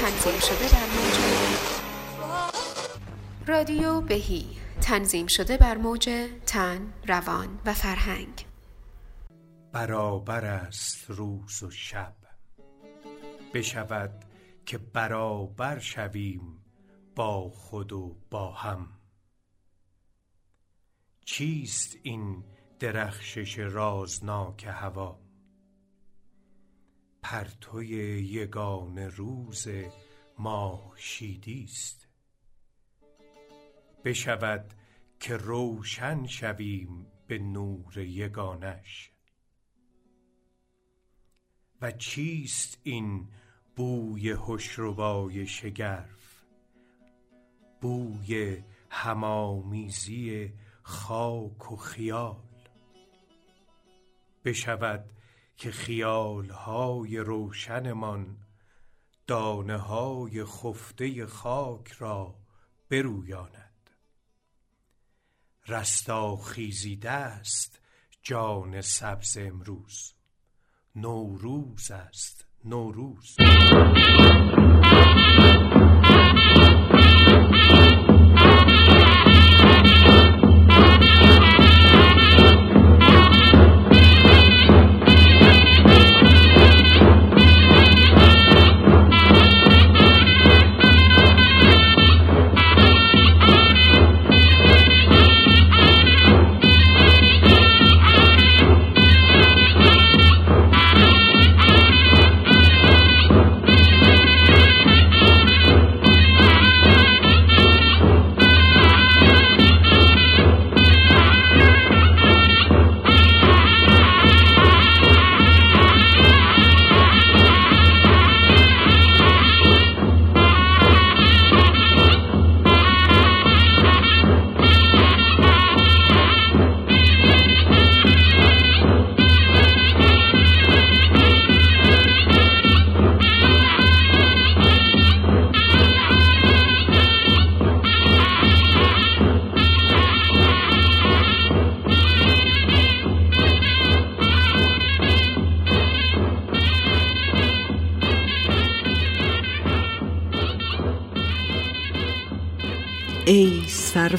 تنظیم شده بر موج. رادیو بهی. تنظیم شده بر موج تن، روان و فرهنگ. برابر است روز و شب. بشود که برابر شویم با خود و با هم. چیست این درخشش رازناک هوا؟ پرتوی یگانه روز ماه شیدی است. بشود که روشن شویم به نور یگانش. و چیست این بوی هشربای شگرف؟ بوی هم آمیزی خاک و خیال. بشود که خیال های روشنمان دانه های خفته خاک را برویاند. رستاخیزیده است جان سبز امروز. نوروز است نوروز.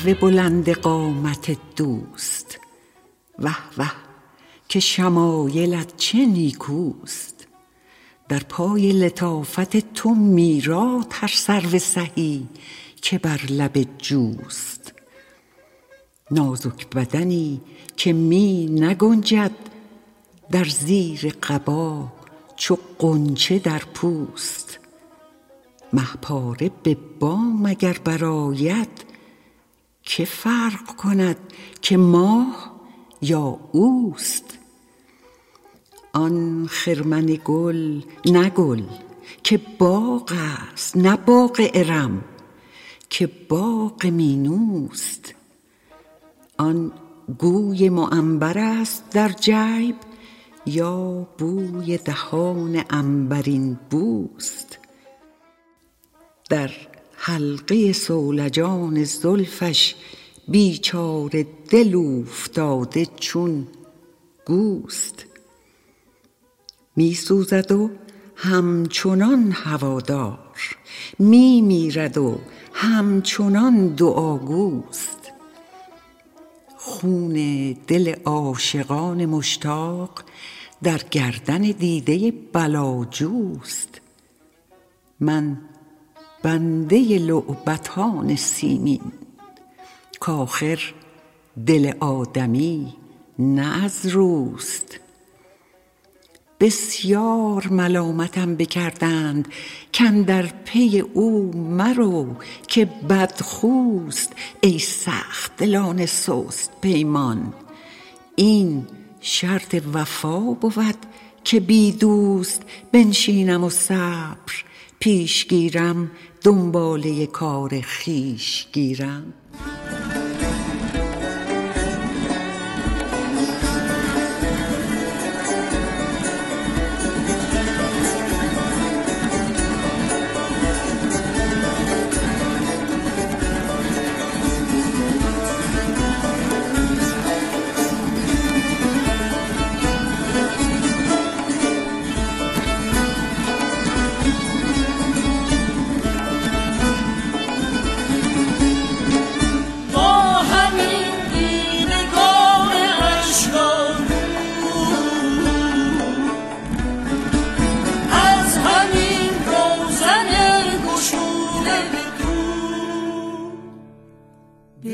سرو بلند قامت دوست. وه وه که شمایلت چه نیکوست. در پای لطافت تو میراد هر سرو سهی که بر لب جوست. نازک بدنی که می نگنجد در زیر قبا چو غنچه در پوست. مه پاره به بام اگر برآید که فرق کند که ماه یا اوست. آن خرمن گل نه گل که باغ است نه باغ ارم که باغ مینوست. آن گوی معنبر است در جیب یا بوی دهان عنبرین بوست. در حلقه صولجان زلفش بیچاره دل اوفتاده چون گوست. می سوزد و همچنان هوادار. می میرد و همچنان دعاگوست خون دل عاشقان مشتاق در گردن دیده بلاجوست من بنده لعبتان سیمین کآخر دل آدمی نه از روست. بسیار ملامتم بکردند کاندر پی او مرو که بدخوست ای سخت دلان سست پیمان. این شرط وفا بود که بی دوست بنشینم و صبر پیش گیرم دنباله کار خویش گیرم.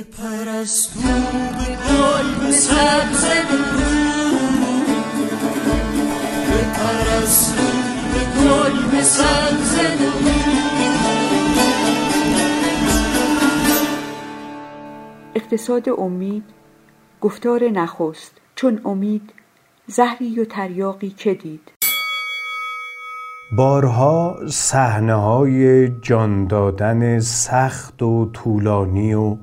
پرستو به گل سبز به پرستو به گل سبز اقتصاد امید گفتار نخست چون امید زهری و تریاقی که دید. بارها صحنه های جان دادن سخت و طولانی و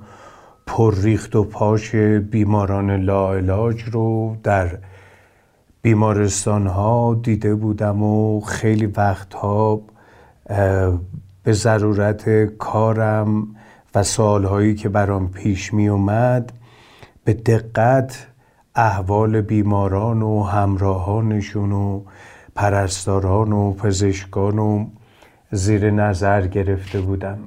پرریخت و پاش بیماران لاعلاج رو در بیمارستان ها دیده بودم و خیلی وقتها به ضرورت کارم و سالهایی که برام پیش می اومد به دقت احوال بیماران و همراهانشون و پرستاران و پزشکان و زیر نظر گرفته بودم.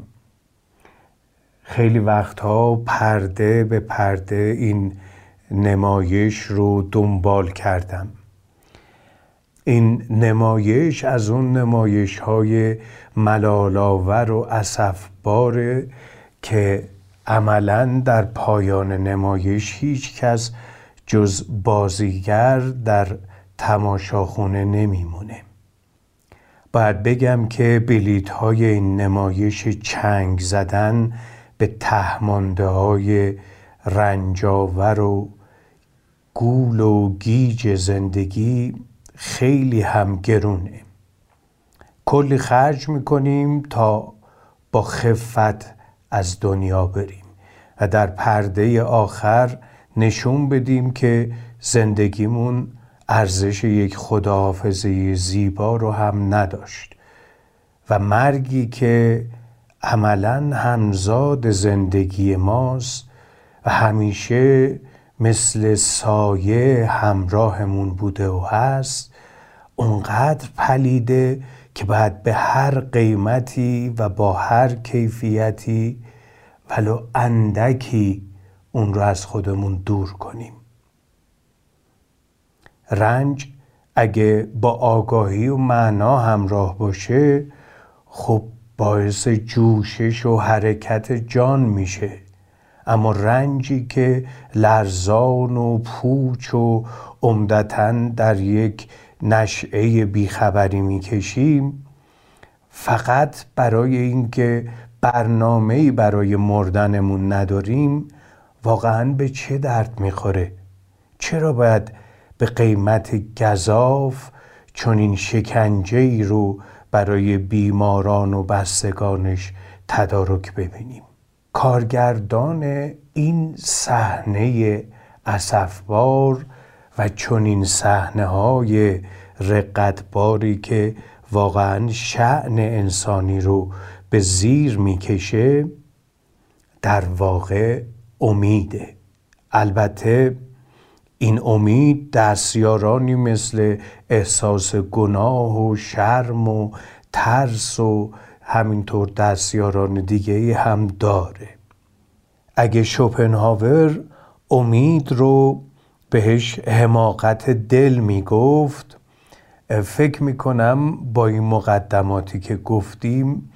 خیلی وقتها پرده به پرده این نمایش رو دنبال کردم. این نمایش از اون نمایش های ملالاور و اصفباره که عملا در پایان نمایش هیچ کس جز بازیگر در تماشاخونه نمیمونه. باید بگم که بلیت های این نمایش چنگ زدن به تهمانده های رنجاور و گول و گیج زندگی خیلی هم گرونه کلی خرج می‌کنیم تا با خفت از دنیا بریم و در پرده آخر نشون بدیم که زندگیمون ارزش یک خداحافظه زیبا رو هم نداشت و مرگی که عملا همزاد زندگی ماست و همیشه مثل سایه همراهمون بوده و هست اونقدر پلیده که باید به هر قیمتی و با هر کیفیتی ولو اندکی اون رو از خودمون دور کنیم. رنج اگه با آگاهی و معنا همراه باشه خب باعث جوشش و حرکت جان میشه. اما رنجی که لرزان و پوچ و عمدتا در یک نشعه بیخبری می‌کشیم فقط برای اینکه برنامه‌ای برای مردنمون نداریم واقعا به چه درد می‌خوره؟ چرا باید به قیمت گذاف چون این شکنجه ای رو برای بیماران و بستگانش تدارک ببینیم. کارگردان این صحنه اسفبار و چون این صحنه های رقتباری که واقعا شعن انسانی رو به زیر می‌کشه در واقع امیده البته این امید دستیارانی مثل احساس گناه و شرم و ترس و همینطور دستیاران دیگه هم داره. اگه شوپنهاور امید رو بهش حماقت دل می‌گفت فکر می‌کنم با این مقدماتی که گفتیم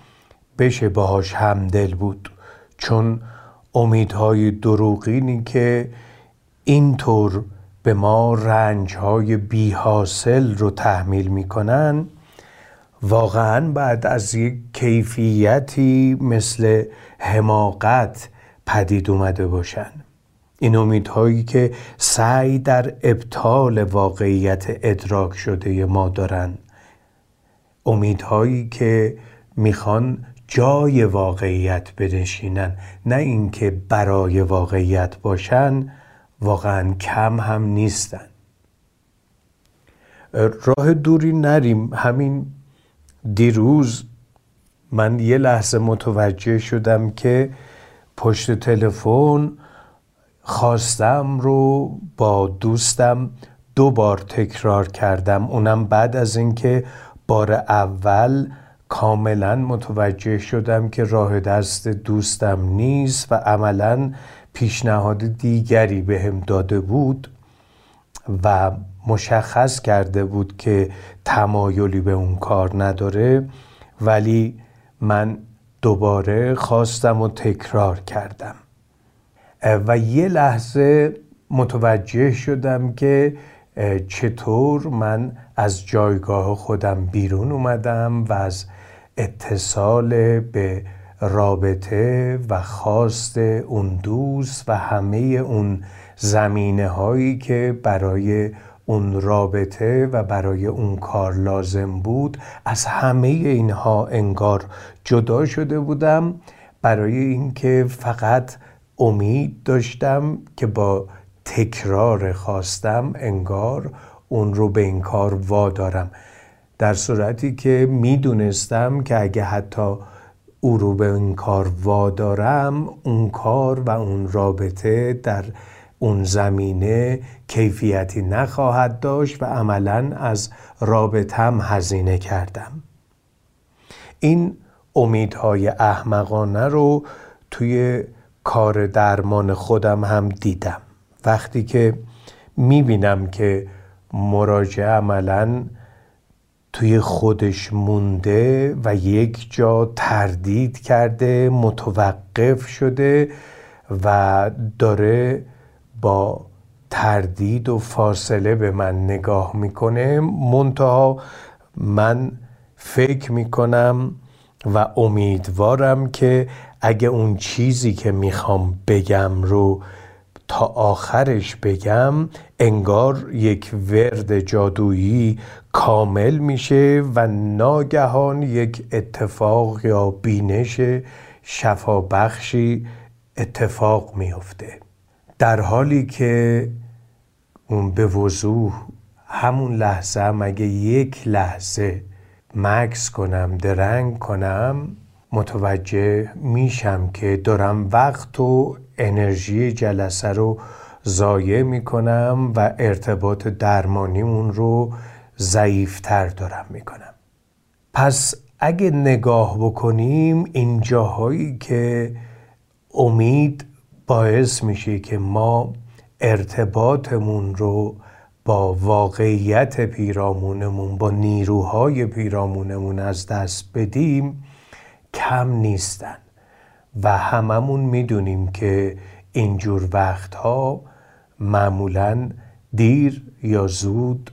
بشه باهاش همدل بود. چون امیدهای دروغینی که اینطور به ما رنجهای بی حاصل رو تحمیل می‌کنن واقعا بعد از یک کیفیتی مثل حماقت پدید اومده باشن. این امیدهایی که سعی در ابطال واقعیت ادراک شده ما دارن. امیدهایی که می‌خوان جای واقعیت بنشینن نه اینکه برای واقعیت باشن. واقعا کم هم نیستن. راه دوری نریم. همین دیروز من یه لحظه متوجه شدم که پشت تلفن خواستم رو با دوستم دو بار تکرار کردم. اونم بعد از اینکه بار اول کاملا متوجه شدم که راه دست دوستم نیست و عملا پیشنهاد دیگری به هم داده بود و مشخص کرده بود که تمایلی به اون کار نداره ولی من دوباره خواستم و تکرار کردم. و یه لحظه متوجه شدم که چطور من از جایگاه خودم بیرون اومدم و از اتصال به رابطه و خواست اون دوست و همه اون زمینه هایی که برای اون رابطه و برای اون کار لازم بود از همه اینها انگار جدا شده بودم. برای اینکه فقط امید داشتم که با تکرار خواستم انگار اون رو به این کار وادارم. در صورتی که می‌دونستم که اگه حتی او رو به این کار وادارم اون کار و اون رابطه در اون زمینه کیفیتی نخواهد داشت و عملا از رابطم هزینه کردم. این امیدهای احمقانه رو توی کار درمان خودم هم دیدم. وقتی که می‌بینم که مراجعه عملا توی خودش مونده و یک جا تردید کرده متوقف شده و داره با تردید و فاصله به من نگاه می‌کنه. منتها من فکر می‌کنم و امیدوارم که اگه اون چیزی که می‌خوام بگم رو تا آخرش بگم انگار یک ورد جادویی کامل میشه و ناگهان یک اتفاق یا بینش شفابخشی اتفاق میفته. در حالی که اون به وضوح همون لحظه مگه یک لحظه مکس کنم درنگ کنم متوجه میشم که دارم وقت و انرژی جلسه رو ضایع می‌کنم و ارتباط درمانیمون رو ضعیفتر دارم می‌کنم. پس اگه نگاه بکنیم این جاهایی که امید باعث میشه که ما ارتباطمون رو با واقعیت پیرامونمون با نیروهای پیرامونمون از دست بدیم کم نیستن. و هممون می‌دونیم که اینجور وقتها معمولا دیر یا زود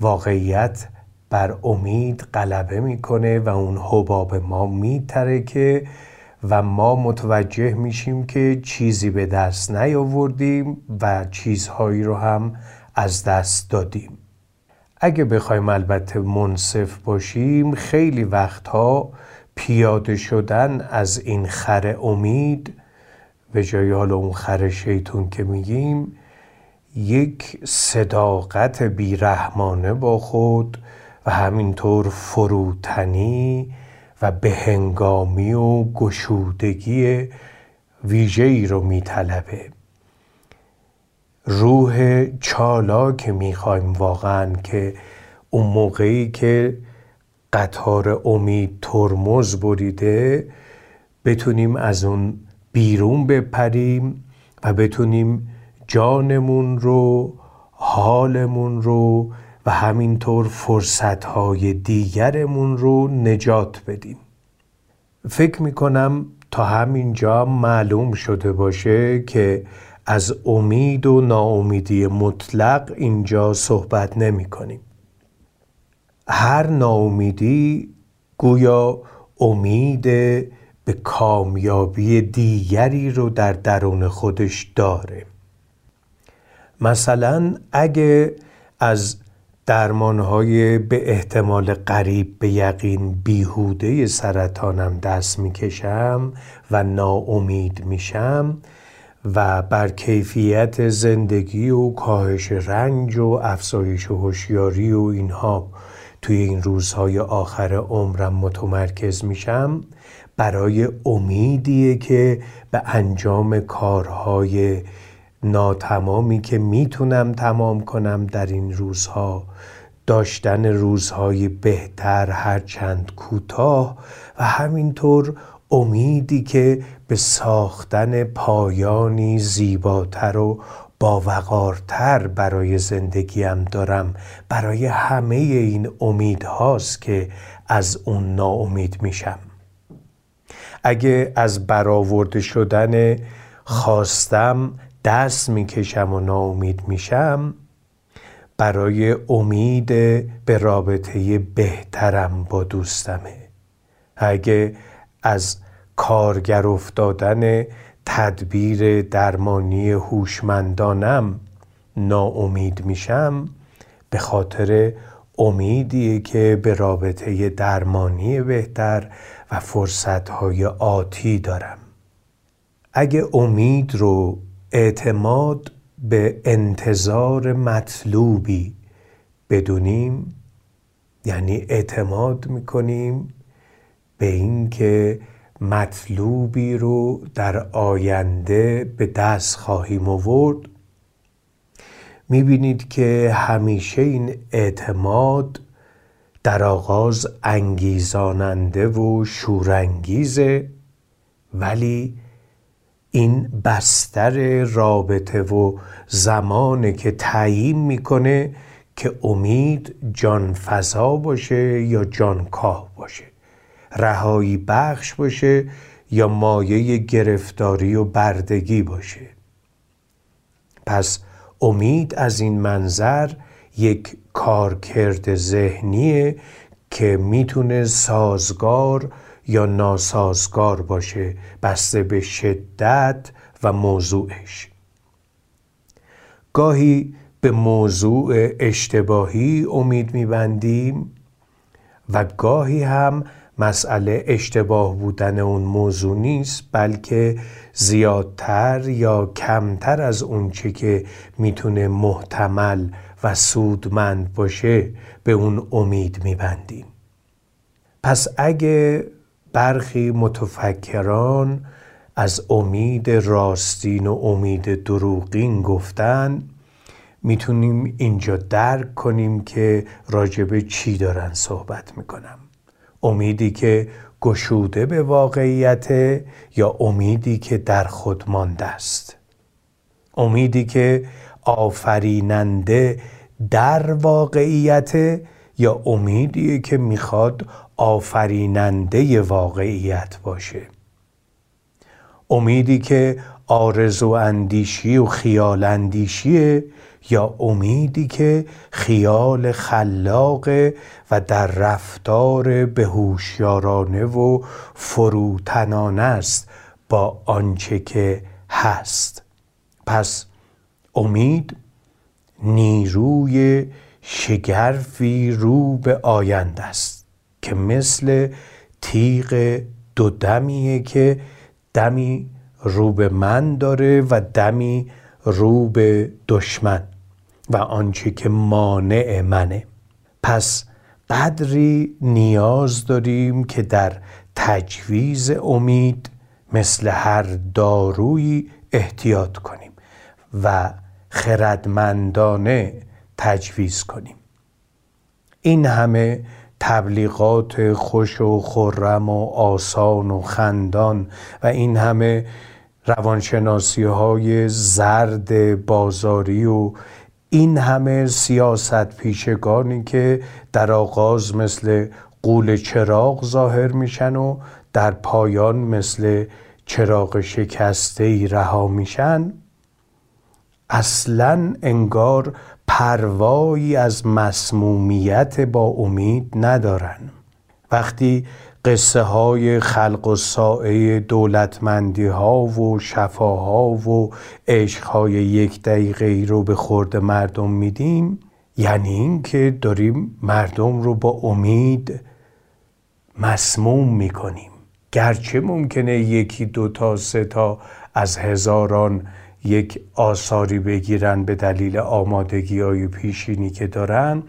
واقعیت بر امید غلبه می‌کنه و اون حباب ما میترکه و ما متوجه میشیم که چیزی به دست نیاوردیم و چیزهایی رو هم از دست دادیم. اگه بخوایم البته منصف باشیم خیلی وقتها پیاده شدن از این خر امید به جای حالا اون خر شیطون که میگیم یک صداقت بیرحمانه با خود و همینطور فروتنی و بهنگامی و گشودگی ویژه ای رو میطلبه. روح چالاک می‌خوایم واقعا که اون موقعی که قطار امید ترمز بریده بتونیم از اون بیرون بپریم و بتونیم جانمون رو حالمون رو و همینطور فرصتهای دیگرمون رو نجات بدیم فکر می‌کنم تا همینجا معلوم شده باشه که از امید و ناامیدی مطلق اینجا صحبت نمی کنیم. هر ناامیدی گویا امید به کامیابی دیگری رو در درون خودش داره مثلا اگه از درمانهای به احتمال قریب به یقین بیهوده سرطانم دست می‌کشم و ناامید میشم و بر کیفیت زندگی و کاهش رنج و افزایش هوشیاری و اینها توی این روزهای آخر عمرم متمرکز میشم برای امیدیه که به انجام کارهای ناتمامی که می‌تونم تمام کنم در این روزها. داشتن روزهای بهتر هرچند کوتاه و همینطور امیدی که به ساختن پایانی زیباتر و باوقارتر برای زندگیم دارم. برای همه این امید هاست که از اون ناامید میشم. اگه از برآورده شدن خواستم دست می‌کشم و ناامید میشم برای امید به رابطه بهترم با دوستمه. اگه از کارگر افتادن تدبیر درمانی هوشمندانم ناامید میشم به خاطر امیدیه که به رابطه درمانی بهتر و فرصتهای آتی دارم. اگه امید رو اعتماد به انتظار مطلوبی بدونیم یعنی اعتماد می‌کنیم به اینکه مطلوبی رو در آینده به دست خواهیم آورد. می‌بینید که همیشه این اعتماد در آغاز انگیزاننده و شورانگیزه ولی این بستر رابطه و زمانه که تعیین می‌کنه که امید جان فضا باشه یا جانکاه باشه. رهایی بخش باشه یا مایه گرفتاری و بردگی باشه. پس امید از این منظر یک کارکرد ذهنیه که می‌تونه سازگار یا ناسازگار باشه بسته به شدت و موضوعش. گاهی به موضوع اشتباهی امید میبندیم و گاهی هم مسئله اشتباه بودن اون موضوع نیست بلکه زیادتر یا کمتر از اونچه که می‌تونه محتمل و سودمند باشه به اون امید میبندیم. پس اگه برخی متفکران از امید راستین و امید دروغین گفتن می‌تونیم اینجا درک کنیم که راجب چی دارن صحبت می‌کنم امیدی که گشوده به واقعیت یا امیدی که در خود مانده است. امیدی که آفریننده در واقعیت یا امیدی که می‌خواد آفریننده واقعیت باشه. امیدی که آرزو اندیشی و خیال اندیشیه یا امیدی که خیال خلاق و در رفتار بهوشیارانه و فروتنانه است با آنچه که هست. پس امید نیروی شگرفی رو به آینده است که مثل تیغ دو دمیه که دمی رو به من داره و دمی رو به دشمن و آنچه که مانع منه. پس قدری نیاز داریم که در تجویز امید مثل هر دارویی احتیاط کنیم و خردمندانه تجویز کنیم. این همه تبلیغات خوش و خرم و آسان و خندان و این همه روانشناسی های زرد بازاری و این همه سیاست پیشگانی که در آغاز مثل قول چراغ ظاهر میشن و در پایان مثل چراغ شکسته ای رها میشن اصلا انگار پروایی از مسمومیت با امید ندارن. وقتی قصه های خلق و سائه دولتمندی ها و شفاها و عشق های یک دقیقه رو به خورد مردم میدیم یعنی اینکه داریم مردم رو با امید مسموم می‌کنیم. گرچه ممکنه یکی دو تا سه تا از هزاران یک آثاری بگیرن به دلیل آمادگی های پیشینی که دارن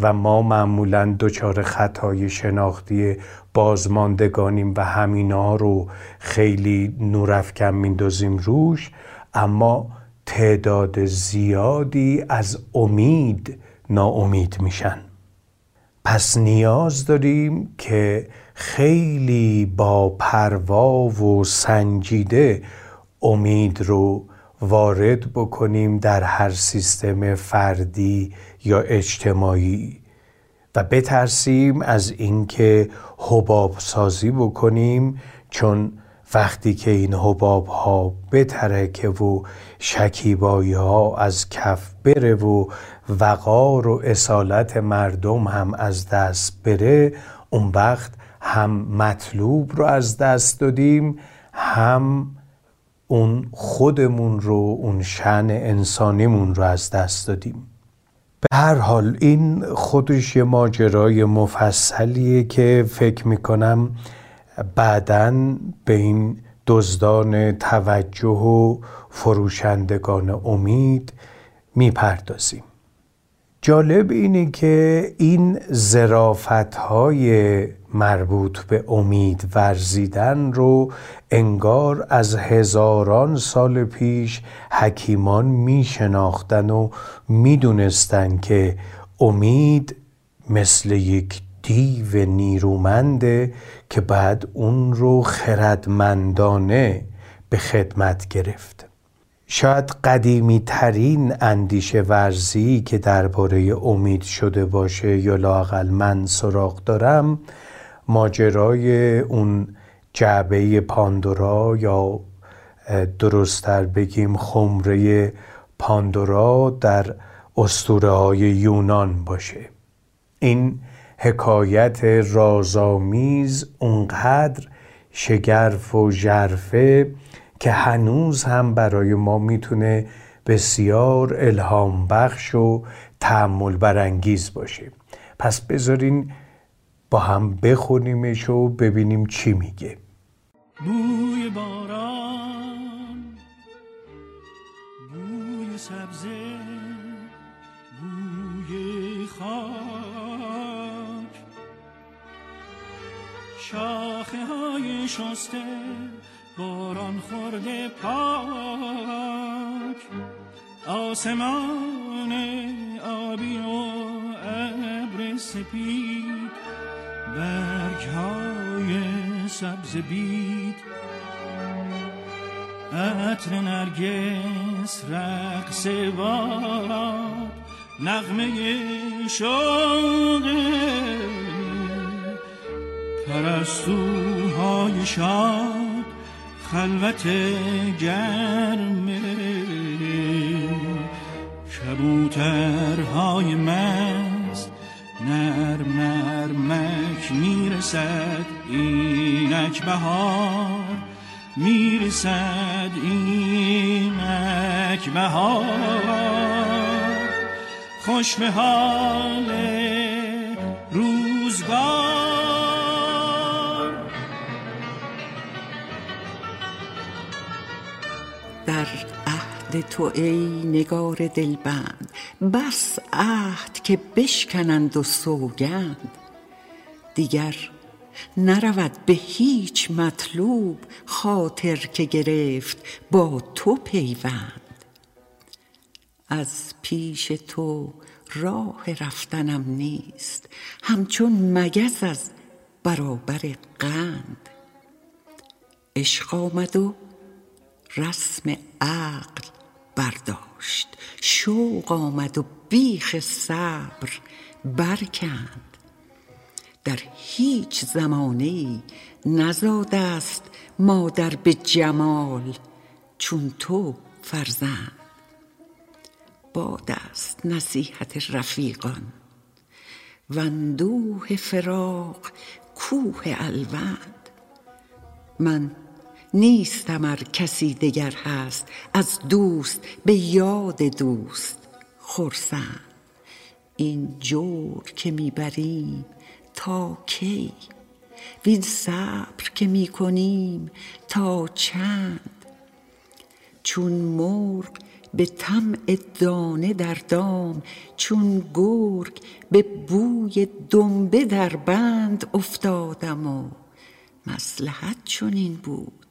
و ما معمولا دچار خطای شناختی بازماندگانیم و همینا رو خیلی نورافکن میندازیم روش اما تعداد زیادی از امید ناامید میشن. پس نیاز داریم که خیلی با پروا و سنجیده امید رو وارد بکنیم در هر سیستم فردی یا اجتماعی و بترسیم از اینکه حباب سازی بکنیم چون وقتی که این حباب ها بترکه و شکیبایی ها از کف بره و وقار و اصالت مردم هم از دست بره اون وقت هم مطلوب رو از دست دادیم هم اون خودمون رو اون شن انسانیمون رو از دست دادیم. به هر حال این خودش یه ماجرای مفصلیه که فکر می‌کنم بعدا به این دزدان توجه و فروشندگان امید می‌پردازیم. جالب اینه که این زرافت های مربوط به امید ورزیدن رو انگار از هزاران سال پیش حکیمان می شناختن و می دونستن که امید مثل یک دیو نیرومنده که بعد اون رو خردمندانه به خدمت گرفت. شاید قدیمی ترین اندیشه ورزی که درباره امید شده باشه یا لاقل من سراغ دارم ماجرای اون جعبه پاندورا یا درستتر بگیم خمره پاندورا در استوره های یونان باشه. این حکایت رازآمیز اونقدر شگرف و ژرفه که هنوز هم برای ما می‌تونه بسیار الهام بخش و تحمل برانگیز باشه. پس بذارین با هم بخونیمش و ببینیم چی میگه. بوی باران بوی سبزه بوی خاک. شاخه های شسته باران خورده پاک. آسمان آبی و ابر سپید. برگ های سبز بید عطر نرگس رقص باد نغمه شوق پرستوهای شاد خلوت گرم کبوترهای مست نرم نرمک می‌رسد اینک بهار می‌رسد اینک بهار. خوش به حال روزگار. در عهد تو ای نگار دلبند. بس عهد که بشکنند و سوگند. دیگر نرود به هیچ مطلوب خاطر که گرفت با تو پیوند. از پیش تو راه رفتنم نیست همچون مگس از برابر قند. عشق آمد و رسم عقل برداشت. شوق آمد و بیخ صبر برکند. در هیچ زمانه نزاده است مادر به جمال چون تو فرزند. باد است نصیحت رفیقان و اندوه فراق کوه الوند. من نیستم ار کسی دگر هست از دوست به یاد دوست خرسند. این جور که می بریم تا کی؟ وین صبر که می کنیم تا چند؟ چون مرغ به طمع دانه در دام چون گرگ به بوی دنبه در بند افتادم و مصلحت چنین بود.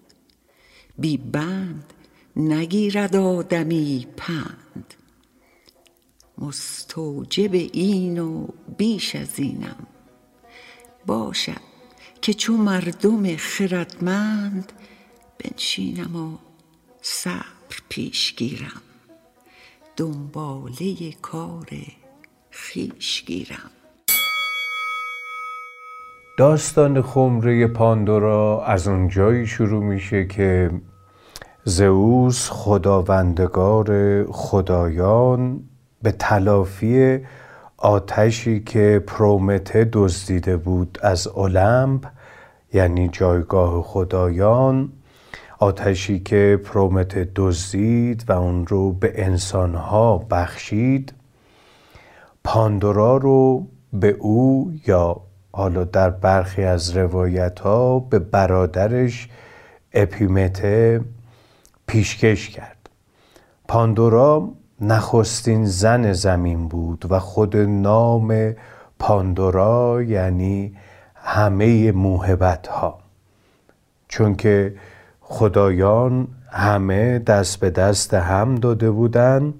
بی بند نگیرد آدمی پند. مستوجب این و بیش از اینم باشد که چو مردم خردمند بنشینم و صبر پیش گیرم. دنباله کار خویش گیرم. داستان خمره پاندورا از اون جایی شروع میشه که زئوس خداوندگار خدایان به تلافی آتشی که پرومته دزدیده بود از المپ یعنی جایگاه خدایان آتشی که پرومته دزدید و اون رو به انسانها بخشید پاندورا رو به او یا حالا در برخی از روایت ها به برادرش اپیمته پیشکش کرد. پاندورا نخستین زن زمین بود و خود نام پاندورا یعنی همه موهبت ها چون که خدایان همه دست به دست هم داده بودند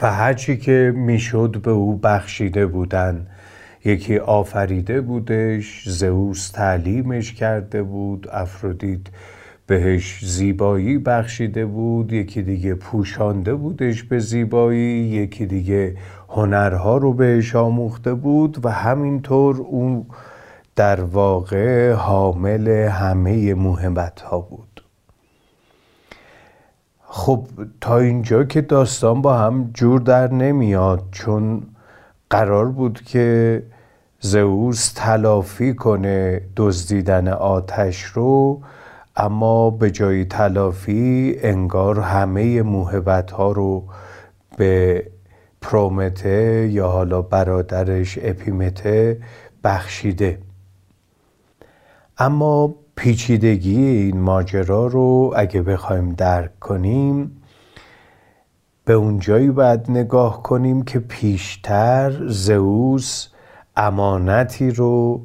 و هرچی که می‌شد به او بخشیده بودند. یکی آفریده بودش زئوس تعلیمش کرده بود افرودیت بهش زیبایی بخشیده بود یکی دیگه پوشانده بودش به زیبایی یکی دیگه هنرها رو بهش آموخته بود و همینطور اون در واقع حامل همه مهمت ها بود. خب تا اینجا که داستان با هم جور در نمیاد چون قرار بود که زئوس تلافی کنه دزدیدن آتش رو اما به جای تلافی انگار همه موهبت ها رو به پرومته یا حالا برادرش اپیمته بخشیده. اما پیچیدگی این ماجرا رو اگه بخوایم درک کنیم به اونجایی باید نگاه کنیم که پیشتر زئوس امانتی رو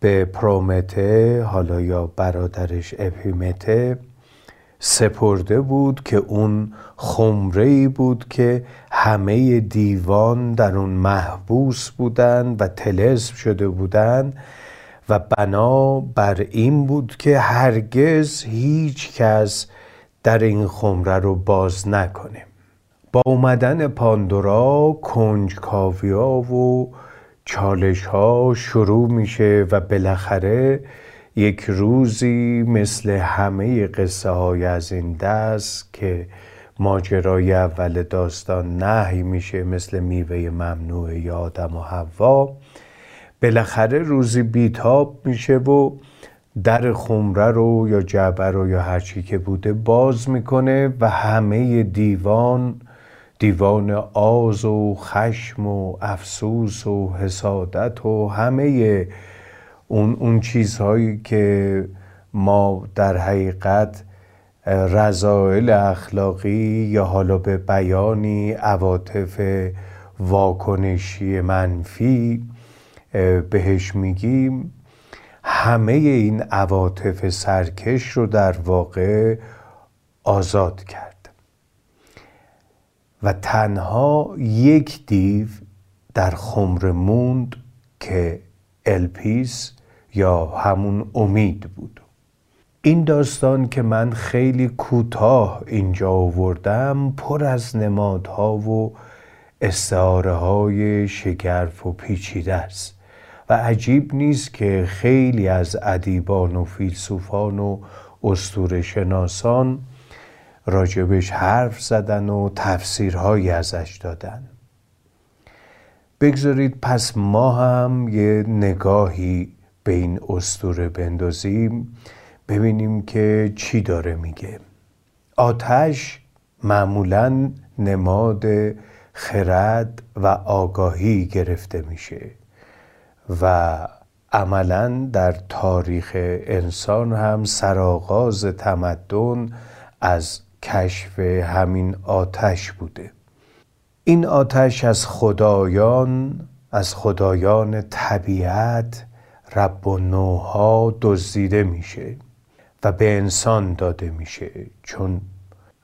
به پرومته حالا یا برادرش اپیمته سپرده بود که اون خمره ای بود که همه دیوان در اون محبوس بودند و تلسم شده بودند و بنا بر این بود که هرگز هیچ کس در این خمره رو باز نکنه. با اومدن پاندورا کنجکاویا و چالش ها شروع میشه و بالاخره یک روزی مثل همه قصه های از این دست که ماجرای اول داستان نهی میشه مثل میوه ممنوع یا آدم و حوا بالاخره روزی بیتاب میشه و در خمره رو یا جعبه رو یا هرچی که بوده باز می‌کنه و همه دیوان دیوان آز و خشم و افسوس و حسادت و همه اون, اون چیزهایی که ما در حقیقت رضایل اخلاقی یا حالا به بیانی عواطف واکنشی منفی بهش میگیم. همه این عواطف سرکش رو در واقع آزاد کرد. و تنها یک دیو در خمر موند که الپیس یا همون امید بود. این داستان که من خیلی کوتاه اینجا آوردم پر از نمادها و استعاره های شگرف و پیچیده است و عجیب نیست که خیلی از ادیبان و فیلسوفان و استور شناسان راجبش حرف زدن و تفسیرهایی ازش دادن. بگذارید پس ما هم یه نگاهی به این استوره بندازیم ببینیم که چی داره میگه. آتش معمولا نماد خرد و آگاهی گرفته میشه و عملا در تاریخ انسان هم سرآغاز تمدن از کشف همین آتش بوده. این آتش از خدایان از خدایان طبیعت رب و نوها دزدیده میشه و به انسان داده میشه چون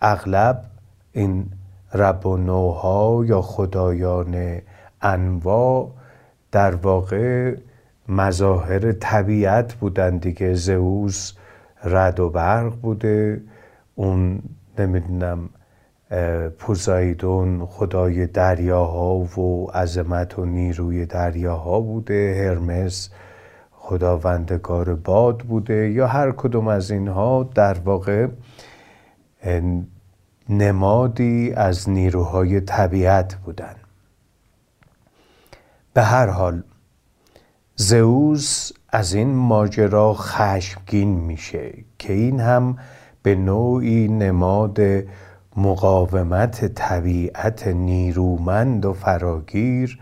اغلب این رب و نوها یا خدایان انواع در واقع مظاهر طبیعت بودن دیگه. زئوس رد و برق بوده اون نمی‌دونم پوزایدون خدای دریاها و عظمت و نیروی دریاها بوده هرمس خداوندگار باد بوده یا هر کدوم از اینها در واقع نمادی از نیروهای طبیعت بودن. به هر حال زئوس از این ماجرا خشمگین میشه که این هم به نوعی نماد مقاومت طبیعت نیرومند و فراگیر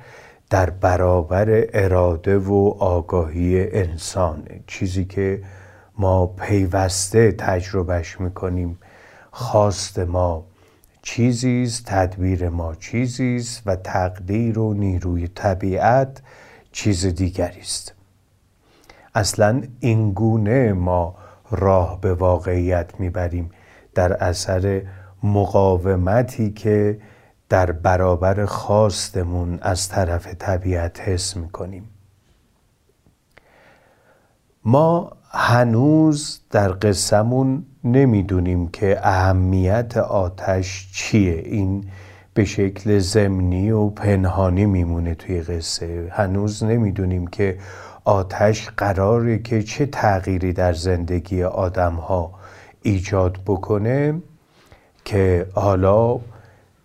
در برابر اراده و آگاهی انسان. چیزی که ما پیوسته تجربهش می‌کنیم. خواست ما چیزیست تدبیر ما چیزیست و تقدیر و نیروی طبیعت چیز دیگری است اصلا این گونه ما راه به واقعیت می‌بریم در اثر مقاومتی که در برابر خواستمون از طرف طبیعت حس می‌کنیم. ما هنوز در قصهمون نمی‌دونیم که اهمیت آتش چیه. این به شکل زمینی و پنهانی میمونه توی قصه. هنوز نمی‌دونیم که آتش قراره که چه تغییری در زندگی آدم ها ایجاد بکنه که حالا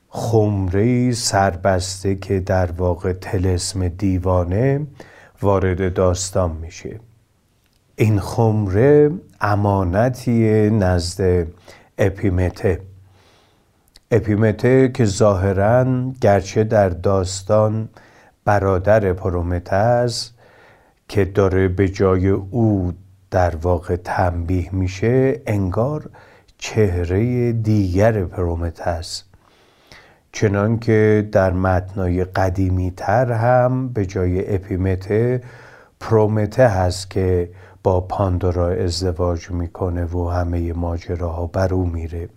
خمره سربسته که در واقع تلسم دیوانه وارد داستان میشه. این خمره امانتی نزد اپیمته. اپیمته که ظاهرا گرچه در داستان برادر پرومتز که داره به جای او در واقع تنبیه میشه انگار چهره دیگر پرومتس چنان که در متنای قدیمی تر هم به جای اپیمته پرومته هست که با پاندورا ازدواج می‌کنه و همه ماجراها بر او میره.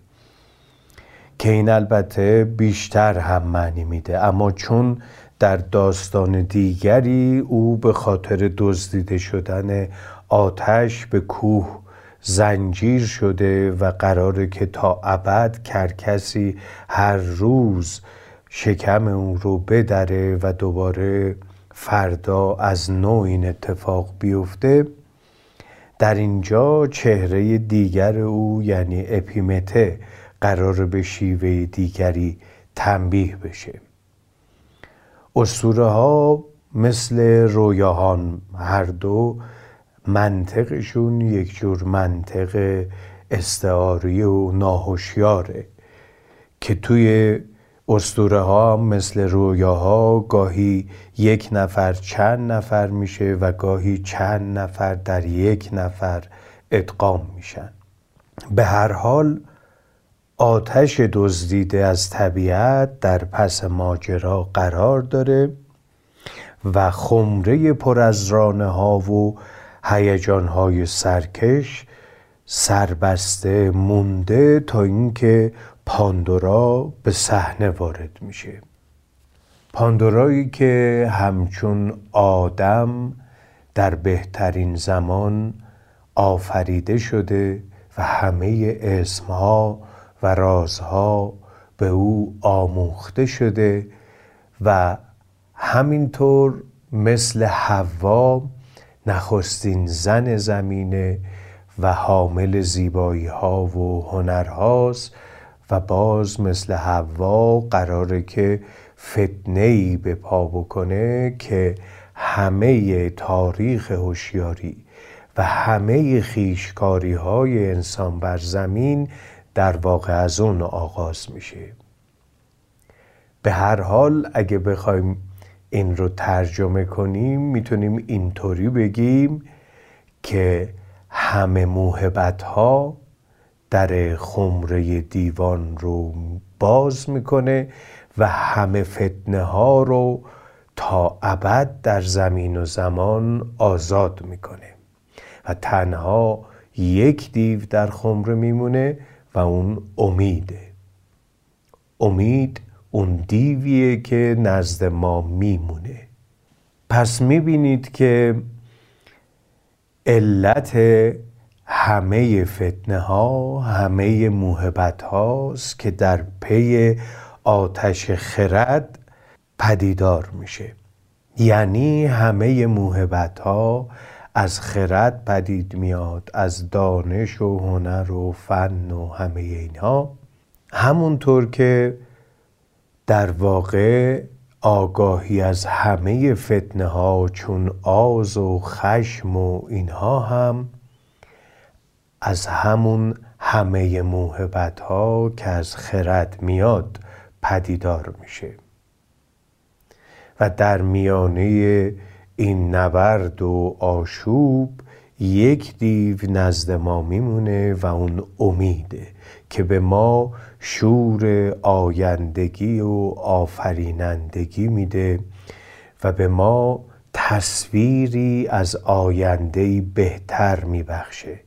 که این البته بیشتر هم معنی میده. اما چون در داستان دیگری او به خاطر دزدیده شدن آتش به کوه زنجیر شده و قراره که تا ابد کرکسی هر روز شکم او رو بدره و دوباره فردا از نوع این اتفاق بیفته. در اینجا چهره دیگر او یعنی اپیمته قرار به شیوه دیگری تنبیه بشه. اسطوره ها مثل رویاهان هر دو منطقشون یک جور منطق استعاری و ناهوشیاره که توی اسطوره ها مثل رویاها گاهی یک نفر چند نفر میشه و گاهی چند نفر در یک نفر ادغام میشن. به هر حال آتش دزدیده از طبیعت در پس ماجرا قرار داره و خمره پر از رانه ها و هیجان های سرکش سربسته مونده تا اینکه پاندورا به صحنه وارد میشه. پاندورایی که همچون آدم در بهترین زمان آفریده شده و همه اسمها و رازها به او آموخته شده و همینطور مثل حوا نخستین زن زمینه و حامل زیبایی ها و هنرهاست و باز مثل حوا قراره که فتنه ای به پا بکنه که همه تاریخ هوشیاری و همه خیشکاری های انسان بر زمین در واقع از اون آغاز میشه. به هر حال اگه بخوایم این رو ترجمه کنیم می‌تونیم اینطوری بگیم که همه موهبت ها در خمره دیوان رو باز می‌کنه و همه فتنه ها رو تا ابد در زمین و زمان آزاد می‌کنه. و تنها یک دیو در خمره میمونه و اون امیده. امید اون دیویه که نزد ما میمونه. پس می‌بینید که علت همه فتنه ها همه موهبت هاست که در پی آتش خرد پدیدار میشه. یعنی همه موهبت ها از خرد پدید میاد از دانش و هنر و فن و همه اینها. همونطور که در واقع آگاهی از همه فتنه ها چون آز و خشم و اینها هم از همون همه موهبت ها که از خرد میاد پدیدار میشه. و در میانه این نبرد و آشوب یک دیو نزد ما میمونه و اون امیده که به ما شور آیندگی و آفرینندگی میده و به ما تصویری از آینده بهتر میبخشه.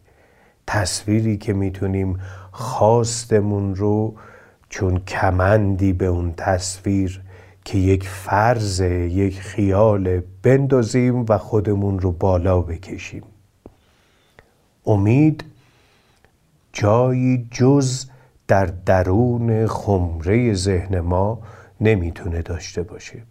تصویری که می‌تونیم خواستمون رو چون کمندی به اون تصویر که یک فرض یک خیال بندازیم و خودمون رو بالا بکشیم. امید جایی جز در درون خمره ذهن ما نمی‌تونه داشته باشه.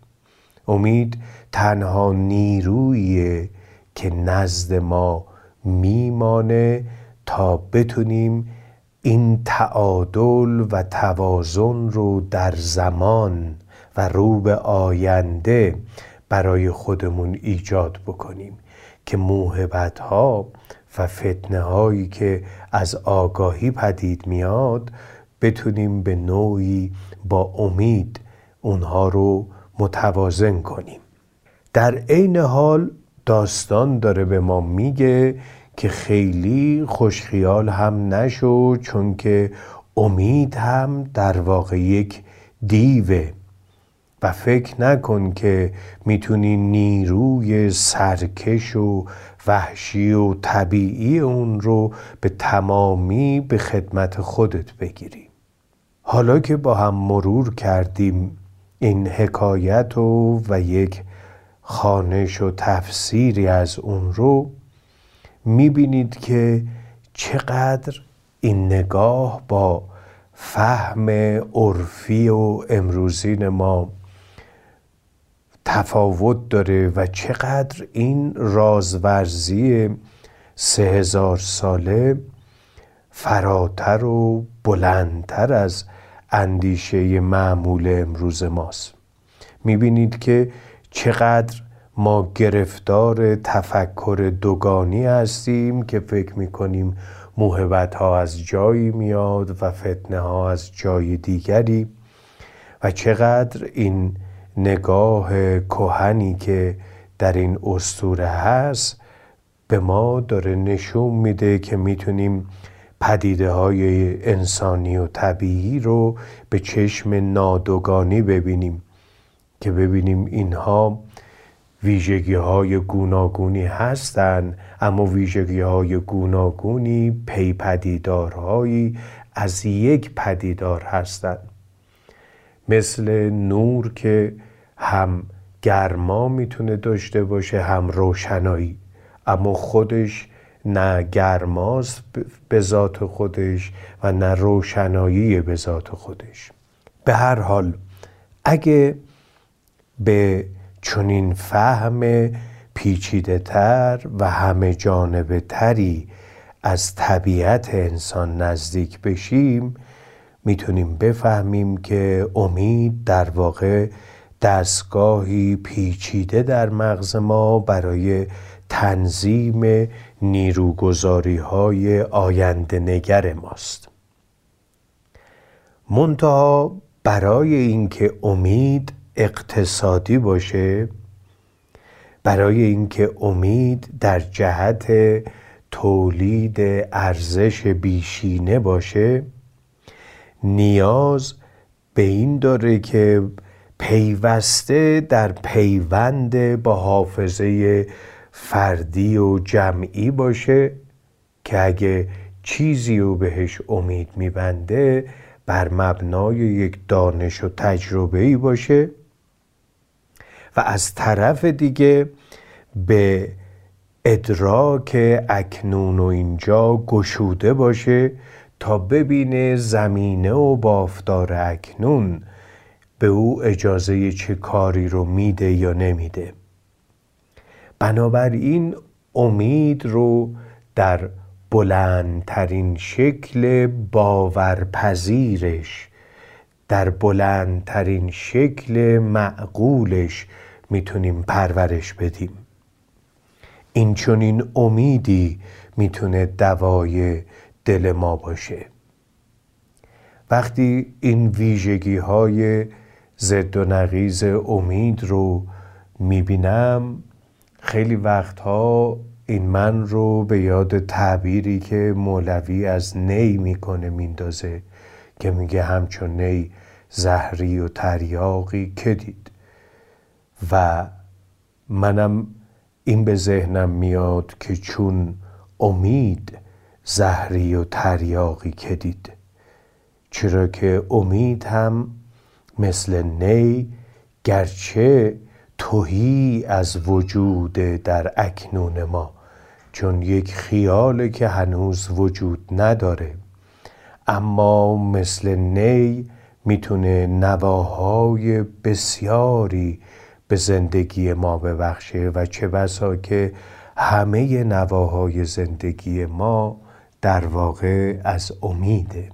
امید تنها نیرویی که نزد ما میمانه تا بتونیم این تعادل و توازن رو در زمان و رو به آینده برای خودمون ایجاد بکنیم که موهبت ها و فتنه هایی که از آگاهی پدید میاد بتونیم به نوعی با امید اونها رو متوازن کنیم. در عین حال داستان داره به ما میگه که خیلی خوشخیال هم نشو چون که امید هم در واقع یک دیوه. و فکر نکن که می‌تونی نیروی سرکش و وحشی و طبیعی اون رو به تمامی به خدمت خودت بگیری. حالا که با هم مرور کردیم این حکایت و و یک خانش و تفسیری از اون رو می‌بینید که چقدر این نگاه با فهم عرفی و امروزین ما تفاوت داره و چقدر این رازورزی سه هزار ساله فراتر و بلندتر از اندیشه معمول امروز ماست. می‌بینید که چقدر ما گرفتار تفکر دوگانی هستیم که فکر می‌کنیم موهبت ها از جایی میاد و فتنه ها از جای دیگری و چقدر این نگاه کهنی که در این استوره هست به ما داره نشون میده که می‌تونیم پدیده های انسانی و طبیعی رو به چشم نادوگانی ببینیم که ببینیم اینها ویژگی های گوناگونی هستند اما ویژگی های گوناگونی پیپدیدارهایی از یک پدیدار هستند مثل نور که هم گرما می‌تونه داشته باشه هم روشنایی. اما خودش نه گرماست به ذات خودش و نه روشنایی به ذات خودش. به هر حال اگه به چنین فهم پیچیده تر و همه جانبه تری از طبیعت انسان نزدیک بشیم می‌تونیم بفهمیم که امید در واقع دستگاهی پیچیده در مغز ما برای تنظیم نیروگذاری های آینده نگر ماست. منتها برای اینکه امید اقتصادی باشه برای اینکه امید در جهت تولید ارزش بیشینه باشه نیاز به این داره که پیوسته در پیوند با حافظه فردی و جمعی باشه که اگه چیزی رو بهش امید میبنده بر مبنای یک دانش و تجربه ای باشه و از طرف دیگه به ادراک اکنون و اینجا گشوده باشه تا ببینه زمینه و بافتار اکنون به او اجازه چه کاری رو میده یا نمیده. بنابراین امید رو در بلندترین شکل باورپذیرش در بلندترین شکل معقولش می‌تونیم پرورش بدیم. این چونین امیدی می‌تونه دوای دل ما باشه. وقتی این ویژگی های ضد و نقیز امید رو می‌بینم خیلی وقتها این من رو به یاد تعبیری که مولوی از نی می‌کنه میندازه که میگه همچون نی زهری و تریاقی که دید. و منم این به ذهنم میاد که چون امید زهری و تریاقی که دید. چرا که امید هم مثل نی گرچه توهی از وجود در اکنون ما چون یک خیاله که هنوز وجود نداره. اما مثل نی می‌تونه نواهای بسیاری به زندگی ما ببخشه و چه بسا که همه نواهای زندگی ما در واقع از امیده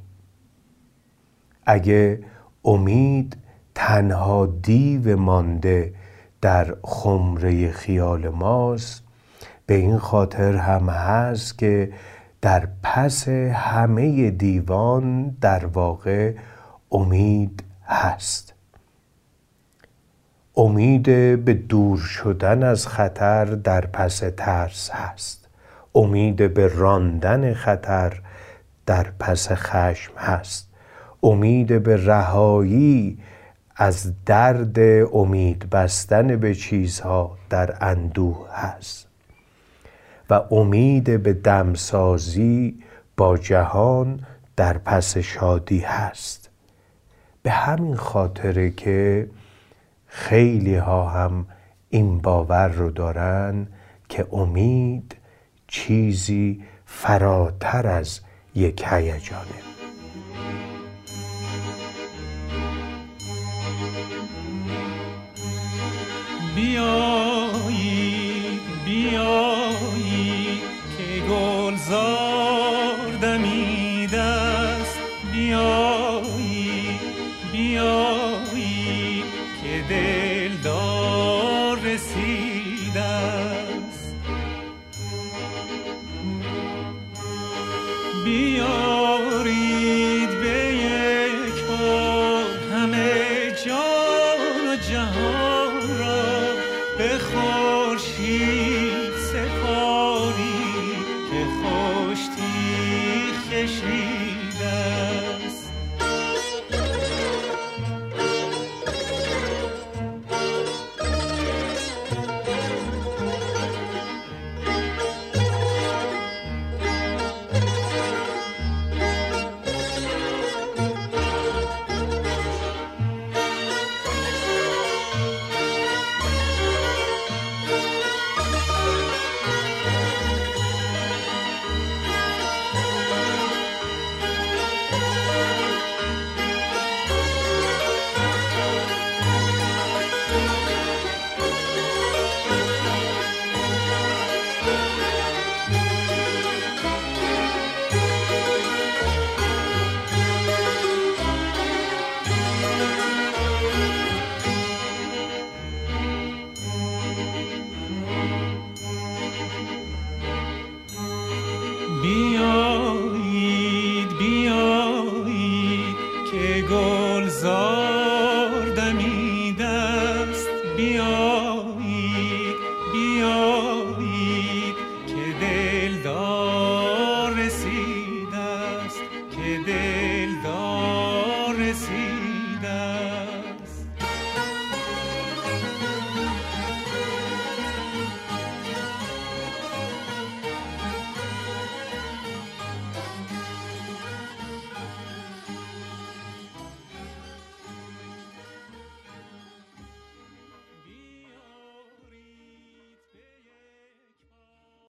اگه امید تنها دیو مانده در خمره خیال ماست به این خاطر هم هست که در پس همه دیوان در واقع امید هست. امید به دور شدن از خطر در پس ترس هست. امید به راندن خطر در پس خشم هست. امید به رهایی از درد امید بستن به چیزها در اندوه هست. و امید به دمسازی با جهان در پس شادی هست. به همین خاطره که خیلی ها هم این باور رو دارن که امید چیزی فراتر از یک هیجانه بیایید